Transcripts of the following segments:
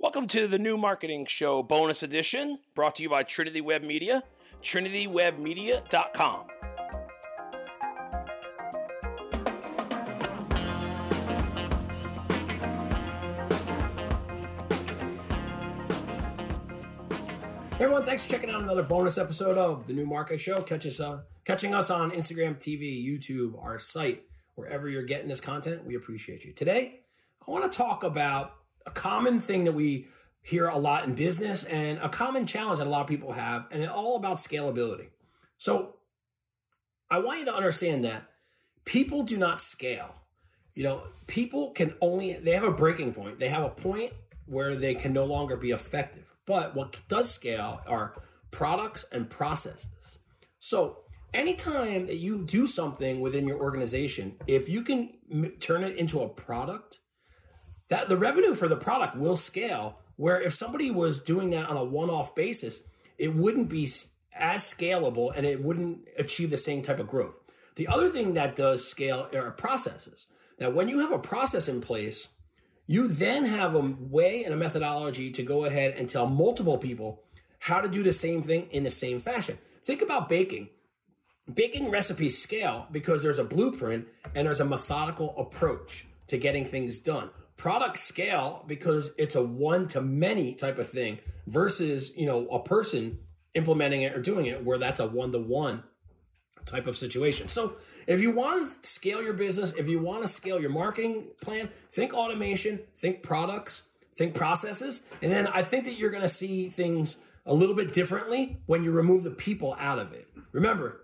Welcome to the new marketing show bonus edition brought to you by Trinity Web Media, trinitywebmedia.com. Hey everyone, thanks for checking out another bonus episode of the New Marketing Show. Catch us, uh, catching us on Instagram, TV, YouTube, our site, wherever you're getting this content. We appreciate you. Today, I want to talk about a common thing that we hear a lot in business and a common challenge that a lot of people have, and it's all about scalability. So, I want you to understand that people do not scale. You know, people can only, they have a breaking point. They have a point where they can no longer be effective. But what does scale are products and processes. So anytime that you do something within your organization, if you can m- turn it into a product, that the revenue for the product will scale. Where if somebody was doing that on a one-off basis, it wouldn't be as scalable and it wouldn't achieve the same type of growth. The other thing that does scale are processes. Now, when you have a process in place, you then have a way and a methodology to go ahead and tell multiple people how to do the same thing in the same fashion. Think about baking. Baking recipes scale because there's a blueprint and there's a methodical approach to getting things done. Products scale because it's a one to many type of thing versus, you know, a person implementing it or doing it where that's a one to one type of situation. So if you want to scale your business, if you want to scale your marketing plan, think automation, think products, think processes. And then I think that you're going to see things a little bit differently when you remove the people out of it. Remember,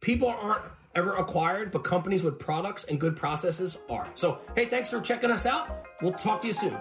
people aren't ever acquired, but companies with products and good processes are. So, hey, thanks for checking us out. We'll talk to you soon.